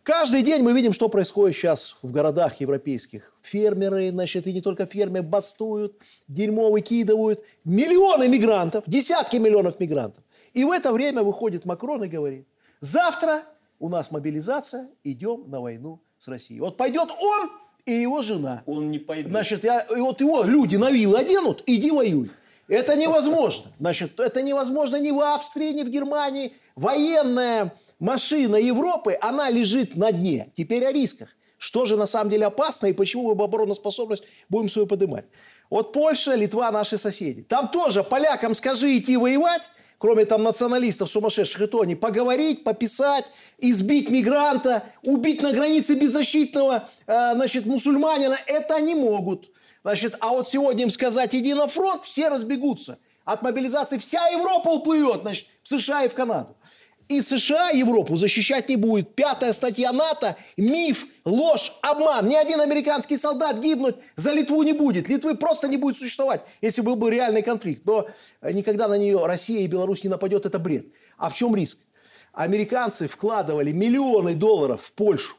Каждый день мы видим, что происходит сейчас в городах европейских. Фермеры, значит, и не только фермеры, бастуют, дерьмо выкидывают. Миллионы мигрантов, десятки миллионов мигрантов. И в это время выходит Макрон и говорит, завтра у нас мобилизация, идем на войну с Россией. Вот пойдет он и его жена. Он не пойдет. Значит, я, и вот его люди на вилы оденут, иди воюй. Это невозможно. Значит, это невозможно ни в Австрии, ни в Германии. Военная машина Европы, она лежит на дне. Теперь о рисках. Что же на самом деле опасно и почему мы обороноспособность будем свою поднимать? Вот Польша, Литва, наши соседи. Там тоже полякам скажи идти воевать, кроме там националистов сумасшедших, и то они поговорить, пописать, избить мигранта, убить на границе беззащитного э, значит, мусульманина, это они могут. Значит, а вот сегодня им сказать, иди на фронт, все разбегутся. От мобилизации вся Европа уплывет, значит, в США и в Канаду. И США Европу защищать не будет. Пятая статья НАТО – миф, ложь, обман. Ни один американский солдат гибнуть за Литву не будет. Литвы просто не будет существовать, если был бы реальный конфликт. Но никогда на нее Россия и Беларусь не нападет, это бред. А в чем риск? Американцы вкладывали миллионы долларов в Польшу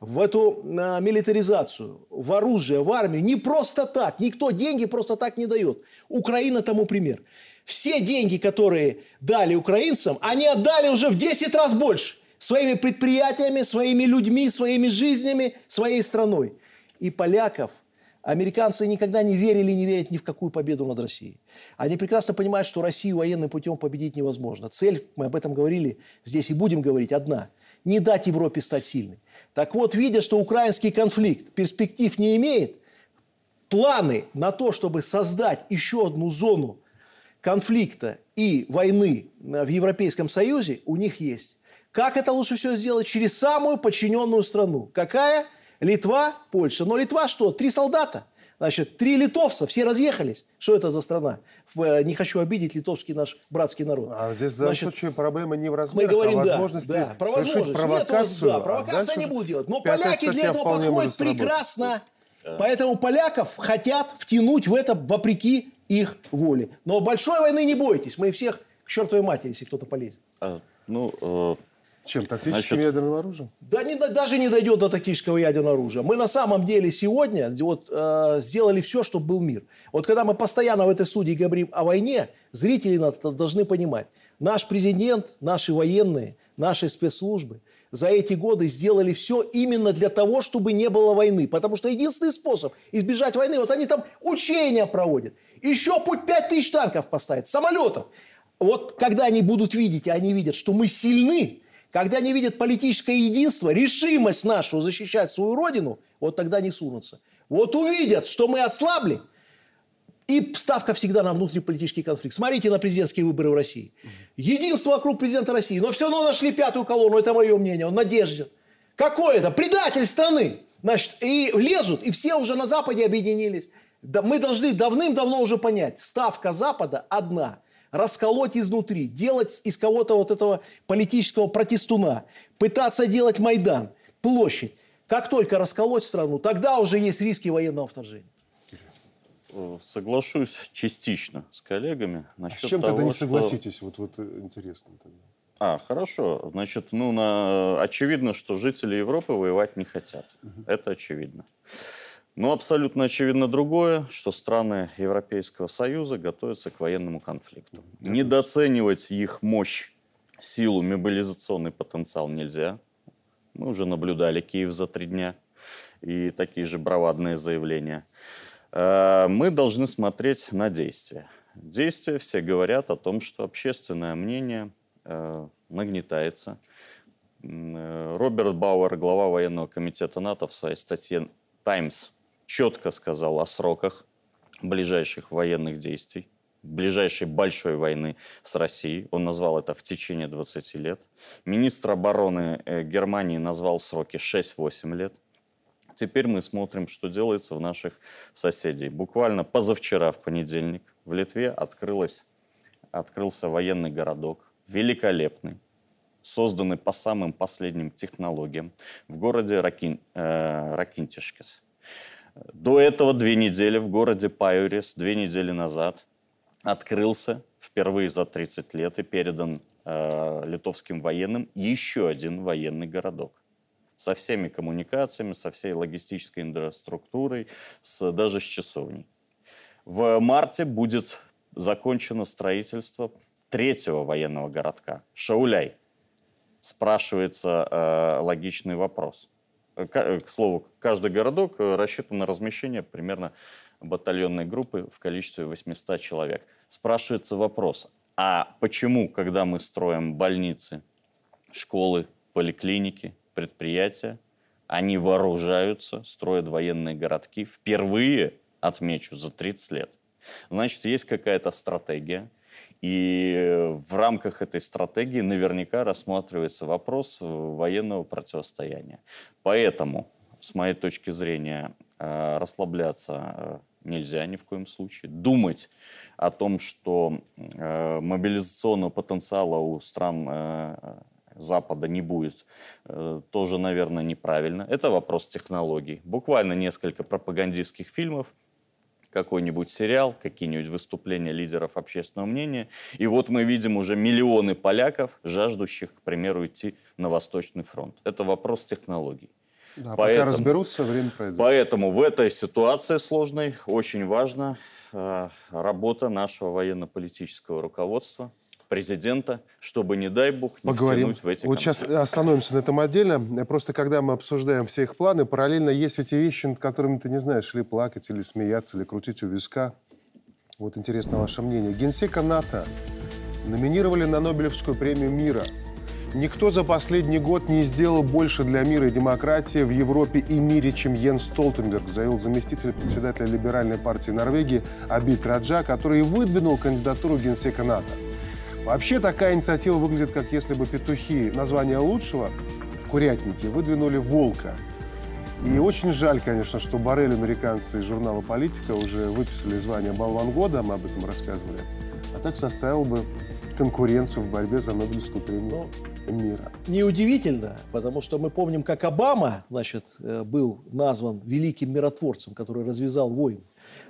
в эту а, милитаризацию, в оружие, в армию не просто так. Никто деньги просто так не дает. Украина тому пример. Все деньги, которые дали украинцам, они отдали уже в 10 раз больше. Своими предприятиями, своими людьми, своими жизнями, своей страной. И поляков американцы никогда не верили и не верят ни в какую победу над Россией. Они прекрасно понимают, что Россию военным путем победить невозможно. Цель, мы об этом говорили здесь и будем говорить, одна – не дать Европе стать сильной. Так вот, видя, что украинский конфликт перспектив не имеет, планы на то, чтобы создать еще одну зону конфликта и войны в Европейском Союзе, у них есть. Как это лучше всего сделать? Через самую подчиненную страну. Какая? Литва, Польша. Но Литва что? Три солдата – Значит, три литовца, все разъехались. Что это за страна? Э, не хочу обидеть литовский наш братский народ. А здесь в данном случае проблема не в размерах, мы говорим, а возможности да, да, про возможность. провокацию. Нет, да, провокация а не будет делать. Но поляки для этого подходят прекрасно. Поэтому поляков хотят втянуть в это вопреки их воле. Но большой войны не бойтесь. Мы всех к чертовой матери, если кто-то полезет. А, ну, э, Чем? Тактическим Значит, ядерным оружием? Да не, даже не дойдет до тактического ядерного оружия. Мы на самом деле сегодня вот, э, сделали все, чтобы был мир. Вот когда мы постоянно в этой студии говорим о войне, зрители должны понимать, наш президент, наши военные, наши спецслужбы за эти годы сделали все именно для того, чтобы не было войны. Потому что единственный способ избежать войны, вот они там учения проводят. Еще путь 5 тысяч танков поставить, самолетов. Вот когда они будут видеть, и они видят, что мы сильны, когда они видят политическое единство, решимость нашу защищать свою родину, вот тогда не сунутся. Вот увидят, что мы ослабли, и ставка всегда на внутриполитический конфликт. Смотрите на президентские выборы в России. Единство вокруг президента России. Но все равно нашли пятую колонну, это мое мнение, он надежден. Какое это? Предатель страны. Значит, и лезут, и все уже на Западе объединились. Да, мы должны давным-давно уже понять, ставка Запада одна – расколоть изнутри, делать из кого-то вот этого политического протестуна, пытаться делать Майдан, площадь. Как только расколоть страну, тогда уже есть риски военного вторжения. Соглашусь частично с коллегами. Насчет а с чем того, тогда не согласитесь? Что... Вот, вот э, интересно тогда. А, хорошо. Значит, ну, на... очевидно, что жители Европы воевать не хотят. Угу. Это очевидно. Но абсолютно очевидно другое, что страны Европейского Союза готовятся к военному конфликту. Да. Недооценивать их мощь, силу, мобилизационный потенциал нельзя. Мы уже наблюдали Киев за три дня и такие же бравадные заявления. Э, мы должны смотреть на действия. Действия все говорят о том, что общественное мнение э, нагнетается. Э, Роберт Бауэр, глава военного комитета НАТО, в своей статье «Таймс» четко сказал о сроках ближайших военных действий, ближайшей большой войны с Россией. Он назвал это в течение 20 лет. Министр обороны Германии назвал сроки 6-8 лет. Теперь мы смотрим, что делается в наших соседей. Буквально позавчера, в понедельник, в Литве открылось, открылся военный городок, великолепный, созданный по самым последним технологиям в городе Ракин, э, Ракинтишкес. До этого две недели в городе Пайорис, две недели назад, открылся впервые за 30 лет и передан э, литовским военным еще один военный городок со всеми коммуникациями, со всей логистической инфраструктурой, с, даже с часовней. В марте будет закончено строительство третьего военного городка – Шауляй. Спрашивается э, логичный вопрос – Э, к слову, каждый городок э, рассчитан на размещение примерно батальонной группы в количестве 800 человек. Спрашивается вопрос, а почему, когда мы строим больницы, школы, поликлиники, предприятия, они вооружаются, строят военные городки впервые, отмечу, за 30 лет? Значит, есть какая-то стратегия, и в рамках этой стратегии наверняка рассматривается вопрос военного противостояния. Поэтому, с моей точки зрения, э, расслабляться э, нельзя ни в коем случае. Думать о том, что э, мобилизационного потенциала у стран Запада не будет, тоже, наверное, неправильно. Это вопрос технологий. Буквально несколько пропагандистских фильмов – какой-нибудь сериал, какие-нибудь выступления лидеров общественного мнения. И вот мы видим уже миллионы поляков, жаждущих, к примеру, идти на Восточный фронт. Это вопрос технологий. Да, поэтому, пока разберутся, время пройдет. Поэтому в этой ситуации сложной очень важна э, работа нашего военно-политического руководства, президента, чтобы, не дай бог, не Поговорим. втянуть в эти Вот конфликты. сейчас остановимся на этом отдельно. Просто когда мы обсуждаем все их планы, параллельно есть эти вещи, над которыми ты не знаешь, ли плакать, или смеяться, или крутить у виска. Вот интересно ваше мнение. Генсека НАТО номинировали на Нобелевскую премию мира. Никто за последний год не сделал больше для мира и демократии в Европе и мире, чем Йен Столтенберг, заявил заместитель председателя либеральной партии Норвегии Абит Раджа, который выдвинул кандидатуру генсека НАТО. Вообще такая инициатива выглядит, как если бы петухи название лучшего в курятнике выдвинули волка. И очень жаль, конечно, что Барель, американцы из журнала «Политика» уже выписали звание «Болван года», мы об этом рассказывали. А так составил бы конкуренцию в борьбе за Нобелевскую премию мира. Неудивительно, потому что мы помним, как Обама значит, э, был назван великим миротворцем, который развязал войну.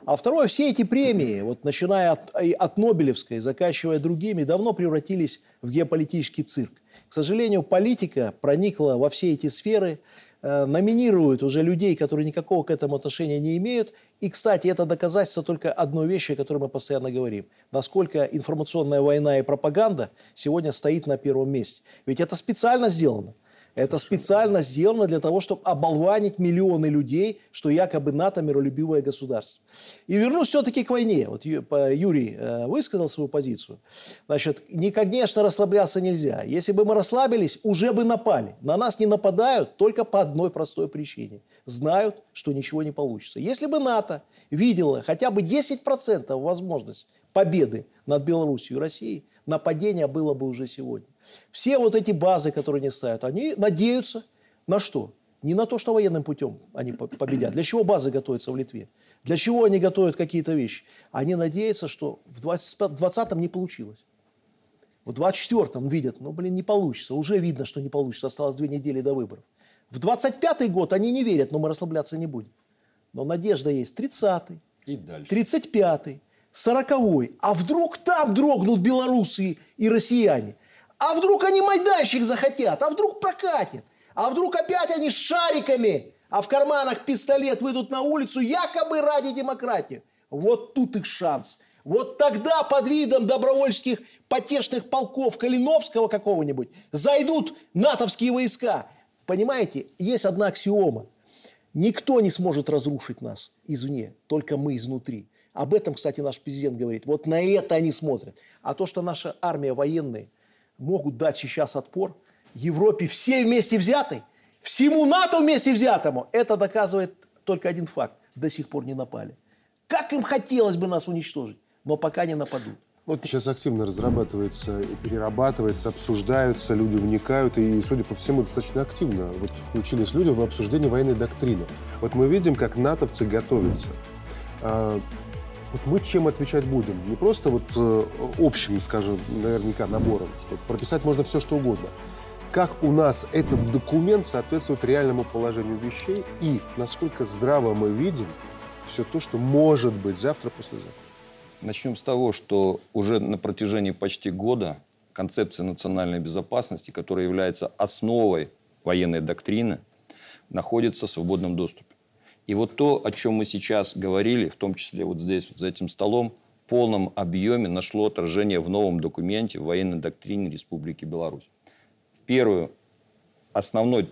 А второе, все эти премии, вот начиная от, от Нобелевской, заканчивая другими, давно превратились в геополитический цирк. К сожалению, политика проникла во все эти сферы, э, номинирует уже людей, которые никакого к этому отношения не имеют. И, кстати, это доказательство только одной вещи, о которой мы постоянно говорим. Насколько информационная война и пропаганда сегодня стоит на первом месте. Ведь это специально сделано. Это специально сделано для того, чтобы оболванить миллионы людей, что якобы НАТО миролюбивое государство. И вернусь все-таки к войне. Вот Юрий э, высказал свою позицию. Значит, не, конечно, расслабляться нельзя. Если бы мы расслабились, уже бы напали. На нас не нападают только по одной простой причине. Знают, что ничего не получится. Если бы НАТО видело хотя бы 10% возможность победы над Беларусью и Россией, нападение было бы уже сегодня. Все вот эти базы, которые они ставят, они надеются на что? Не на то, что военным путем они победят. Для чего базы готовятся в Литве? Для чего они готовят какие-то вещи? Они надеются, что в 2020-м не получилось. В 24-м видят, ну, блин, не получится. Уже видно, что не получится. Осталось две недели до выборов. В 25-й год они не верят, но мы расслабляться не будем. Но надежда есть. 30-й. И дальше. 35-й. 40-й. А вдруг там дрогнут белорусы и россияне? А вдруг они майданщик захотят? А вдруг прокатит? А вдруг опять они шариками, а в карманах пистолет выйдут на улицу якобы ради демократии? Вот тут их шанс. Вот тогда под видом добровольческих потешных полков Калиновского какого-нибудь зайдут натовские войска. Понимаете, есть одна аксиома. Никто не сможет разрушить нас извне, только мы изнутри. Об этом, кстати, наш президент говорит. Вот на это они смотрят. А то, что наша армия военная могут дать сейчас отпор Европе все вместе взятой, всему НАТО вместе взятому, это доказывает только один факт. До сих пор не напали. Как им хотелось бы нас уничтожить, но пока не нападут. Вот сейчас активно разрабатывается, перерабатывается, обсуждаются, люди вникают, и, судя по всему, достаточно активно вот включились люди в обсуждение военной доктрины. Вот мы видим, как натовцы готовятся. Вот мы чем отвечать будем? Не просто вот э, общим, скажем, наверняка набором, что прописать можно все, что угодно. Как у нас этот документ соответствует реальному положению вещей и насколько здраво мы видим все то, что может быть завтра, послезавтра? Начнем с того, что уже на протяжении почти года концепция национальной безопасности, которая является основой военной доктрины, находится в свободном доступе. И вот то, о чем мы сейчас говорили, в том числе вот здесь, вот за этим столом, в полном объеме нашло отражение в новом документе в военной доктрине Республики Беларусь. В первую, основной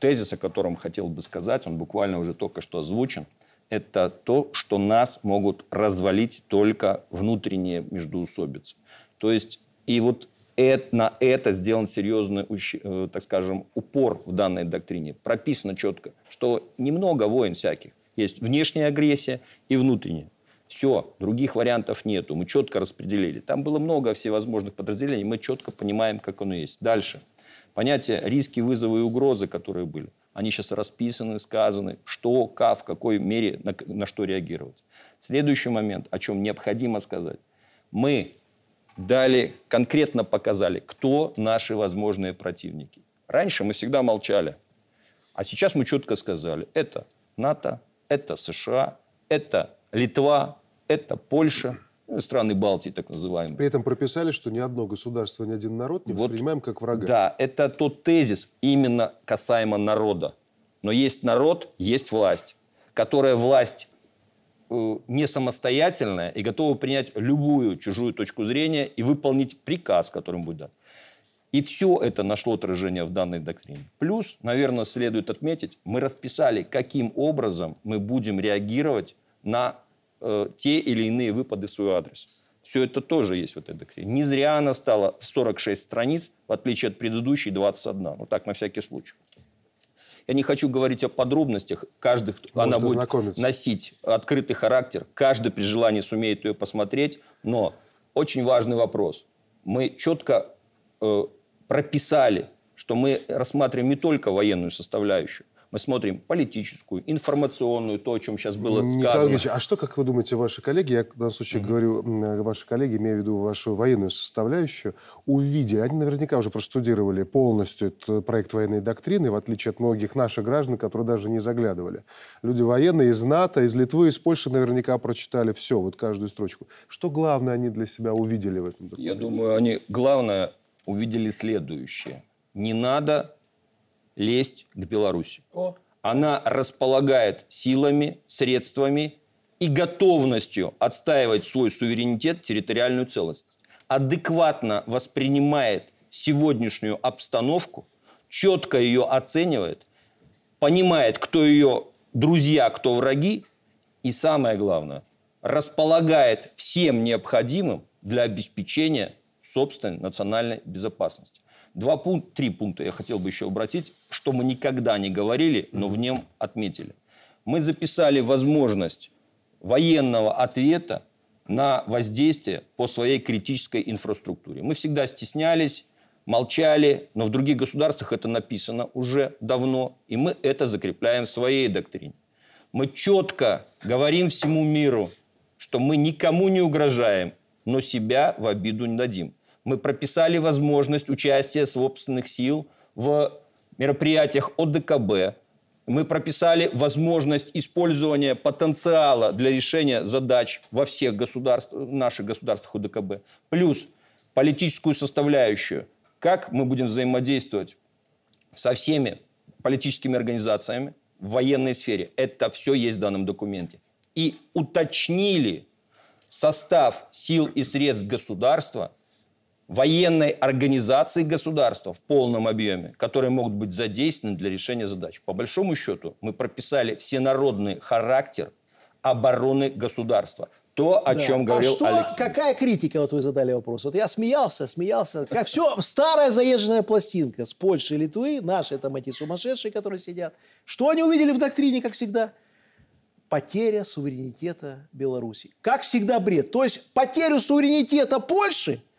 тезис, о котором хотел бы сказать, он буквально уже только что озвучен, это то, что нас могут развалить только внутренние междуусобицы. То есть, и вот это, на это сделан серьезный, э, так скажем, упор в данной доктрине. Прописано четко, что немного войн всяких. Есть внешняя агрессия и внутренняя. Все, других вариантов нету. Мы четко распределили. Там было много всевозможных подразделений. Мы четко понимаем, как оно есть. Дальше. Понятие риски, вызовы и угрозы, которые были. Они сейчас расписаны, сказаны, что, как, в какой мере, на, на что реагировать. Следующий момент, о чем необходимо сказать. Мы дали, конкретно показали, кто наши возможные противники. Раньше мы всегда молчали, а сейчас мы четко сказали, это НАТО, это США, это Литва, это Польша, ну, страны Балтии так называемые. При этом прописали, что ни одно государство, ни один народ не вот, воспринимаем как врага. Да, это тот тезис именно касаемо народа. Но есть народ, есть власть, которая власть не самостоятельная и готова принять любую чужую точку зрения и выполнить приказ, которым будет дан. И все это нашло отражение в данной доктрине. Плюс, наверное, следует отметить, мы расписали, каким образом мы будем реагировать на э, те или иные выпады в свой адрес. Все это тоже есть в этой доктрине. Не зря она стала 46 страниц, в отличие от предыдущей 21. Ну так, на всякий случай. Я не хочу говорить о подробностях. Каждый, она будет носить открытый характер. Каждый при желании сумеет ее посмотреть. Но очень важный вопрос. Мы четко э, прописали, что мы рассматриваем не только военную составляющую, мы смотрим политическую, информационную, то, о чем сейчас было сказано. Ильич, а что, как вы думаете, ваши коллеги, я в данном случае mm-hmm. говорю, ваши коллеги, имею в виду вашу военную составляющую, увидели, они наверняка уже простудировали полностью этот проект военной доктрины, в отличие от многих наших граждан, которые даже не заглядывали. Люди военные из НАТО, из Литвы, из Польши наверняка прочитали все, вот каждую строчку. Что главное они для себя увидели в этом документе? Я думаю, они главное увидели следующее – не надо лезть к Беларуси. О. Она располагает силами, средствами и готовностью отстаивать свой суверенитет, территориальную целостность. Адекватно воспринимает сегодняшнюю обстановку, четко ее оценивает, понимает, кто ее друзья, кто враги, и самое главное, располагает всем необходимым для обеспечения собственной национальной безопасности. Два пункта, три пункта я хотел бы еще обратить, что мы никогда не говорили, но в нем отметили. Мы записали возможность военного ответа на воздействие по своей критической инфраструктуре. Мы всегда стеснялись, молчали, но в других государствах это написано уже давно, и мы это закрепляем в своей доктрине. Мы четко говорим всему миру, что мы никому не угрожаем, но себя в обиду не дадим. Мы прописали возможность участия собственных сил в мероприятиях ОДКБ. Мы прописали возможность использования потенциала для решения задач во всех государствах, наших государствах ОДКБ. Плюс политическую составляющую. Как мы будем взаимодействовать со всеми политическими организациями в военной сфере. Это все есть в данном документе. И уточнили состав сил и средств государства – военной организации государства в полном объеме, которые могут быть задействованы для решения задач. По большому счету мы прописали всенародный характер обороны государства. То, о да. чем говорил а что, Алексей. какая критика, вот вы задали вопрос. Вот я смеялся, смеялся. Как все, старая заезженная пластинка с Польши и Литвы, наши там эти сумасшедшие, которые сидят. Что они увидели в доктрине, как всегда? Потеря суверенитета Беларуси. Как всегда бред. То есть потерю суверенитета Польши –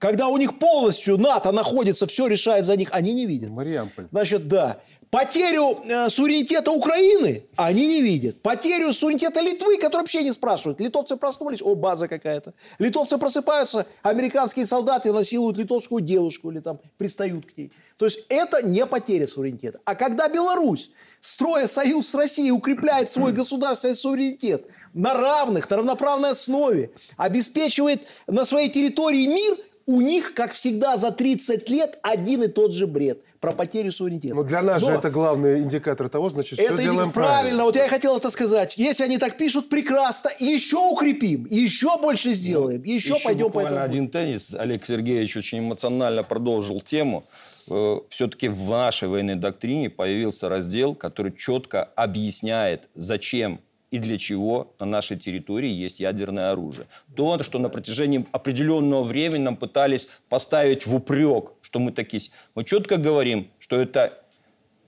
когда у них полностью НАТО находится, все решает за них, они не видят. Мариамполь. Значит, да. Потерю э, суверенитета Украины они не видят. Потерю суверенитета Литвы, которые вообще не спрашивают. Литовцы проснулись, о, база какая-то. Литовцы просыпаются, американские солдаты насилуют литовскую девушку или там пристают к ней. То есть это не потеря суверенитета. А когда Беларусь, строя союз с Россией, укрепляет свой государственный суверенитет на равных, на равноправной основе, обеспечивает на своей территории мир – у них, как всегда, за 30 лет один и тот же бред про потерю суверенитета. Но для нас Но же это главный индикатор того, значит, это все делаем правильно. правильно. Вот я и хотел это сказать. Если они так пишут, прекрасно. Еще укрепим, еще больше сделаем, ну, еще, еще пойдем по этому. один теннис. Олег Сергеевич очень эмоционально продолжил тему. Э, Все-таки в нашей военной доктрине появился раздел, который четко объясняет, зачем и для чего на нашей территории есть ядерное оружие. То, что на протяжении определенного времени нам пытались поставить в упрек, что мы такие... Мы четко говорим, что это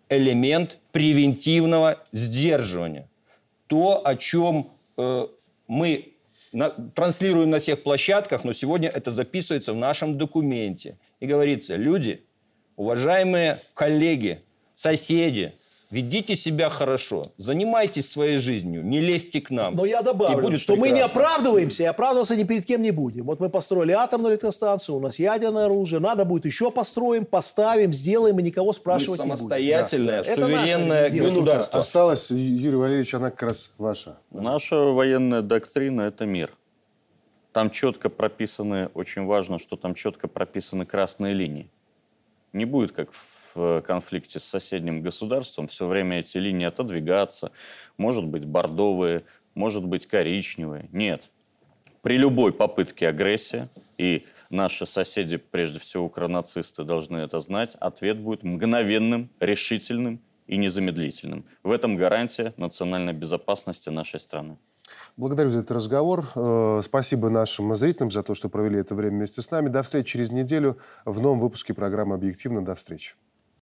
элемент превентивного сдерживания. То, о чем э, мы на, транслируем на всех площадках, но сегодня это записывается в нашем документе. И говорится, люди, уважаемые коллеги, соседи, Ведите себя хорошо, занимайтесь своей жизнью, не лезьте к нам. Но я добавлю, будет что прекрасно. мы не оправдываемся и оправдываться ни перед кем не будем. Вот мы построили атомную электростанцию, у нас ядерное оружие, надо будет еще построим, поставим, сделаем и никого спрашивать мы самостоятельное, не будем. суверенное Это государство. Осталось, Юрий Валерьевич, она как раз ваша. Наша военная доктрина – это мир. Там четко прописаны, очень важно, что там четко прописаны красные линии. Не будет как в в конфликте с соседним государством, все время эти линии отодвигаться. Может быть, бордовые, может быть, коричневые. Нет. При любой попытке агрессии, и наши соседи, прежде всего укронацисты, должны это знать, ответ будет мгновенным, решительным и незамедлительным. В этом гарантия национальной безопасности нашей страны. Благодарю за этот разговор. Э, спасибо нашим зрителям за то, что провели это время вместе с нами. До встречи через неделю в новом выпуске программы «Объективно». До встречи.